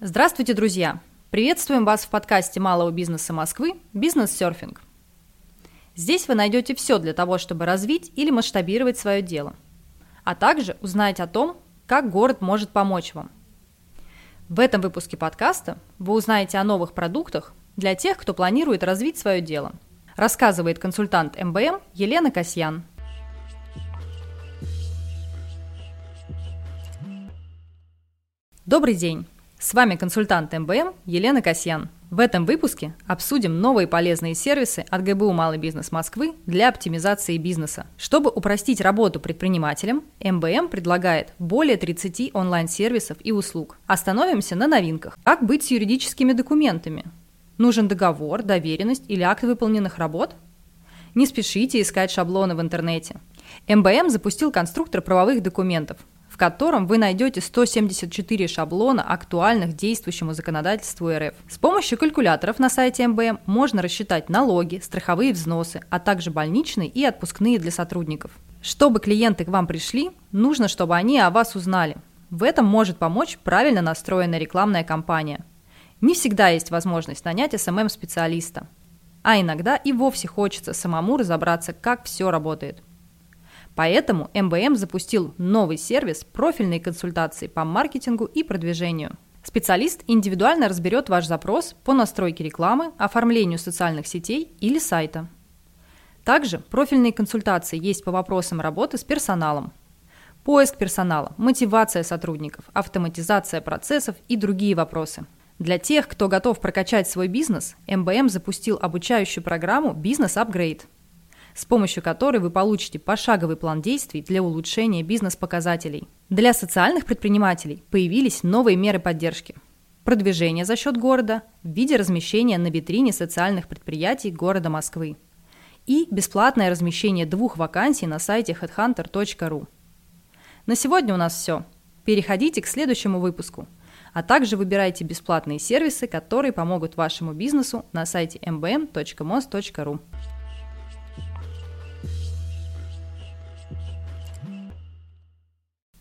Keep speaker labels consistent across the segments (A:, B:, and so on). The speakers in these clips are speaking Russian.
A: Здравствуйте, друзья! Приветствуем вас в подкасте малого бизнеса Москвы «Бизнес-серфинг». Здесь вы найдете все для того, чтобы развить или масштабировать свое дело, а также узнать о том, как город может помочь вам. В этом выпуске подкаста вы узнаете о новых продуктах для тех, кто планирует развить свое дело. Рассказывает консультант МБМ Елена Касьян. Добрый день! С вами консультант МБМ Елена Касьян. В этом выпуске обсудим новые полезные сервисы от ГБУ «Малый бизнес Москвы» для оптимизации бизнеса. Чтобы упростить работу предпринимателям, МБМ предлагает более 30 онлайн-сервисов и услуг. Остановимся на новинках. Как быть с юридическими документами? Нужен договор, доверенность или акт выполненных работ? Не спешите искать шаблоны в интернете. МБМ запустил конструктор правовых документов, котором вы найдете 174 шаблона, актуальных действующему законодательству РФ. С помощью калькуляторов на сайте МБМ можно рассчитать налоги, страховые взносы, а также больничные и отпускные для сотрудников. Чтобы клиенты к вам пришли, нужно, чтобы они о вас узнали. В этом может помочь правильно настроенная рекламная кампания. Не всегда есть возможность нанять SMM-специалиста. А иногда и вовсе хочется самому разобраться, как все работает. Поэтому МБМ запустил новый сервис профильной консультации по маркетингу и продвижению. Специалист индивидуально разберет ваш запрос по настройке рекламы, оформлению социальных сетей или сайта. Также профильные консультации есть по вопросам работы с персоналом. Поиск персонала, мотивация сотрудников, автоматизация процессов и другие вопросы. Для тех, кто готов прокачать свой бизнес, МБМ запустил обучающую программу «Бизнес Апгрейд», с помощью которой вы получите пошаговый план действий для улучшения бизнес-показателей. Для социальных предпринимателей появились новые меры поддержки. Продвижение за счет города в виде размещения на витрине социальных предприятий города Москвы и бесплатное размещение двух вакансий на сайте headhunter.ru. На сегодня у нас все. Переходите к следующему выпуску, а также выбирайте бесплатные сервисы, которые помогут вашему бизнесу на сайте mbm.mos.ru.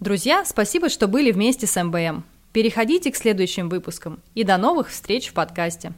A: Друзья, спасибо, что были вместе с МБМ. Переходите к следующим выпускам и до новых встреч в подкасте.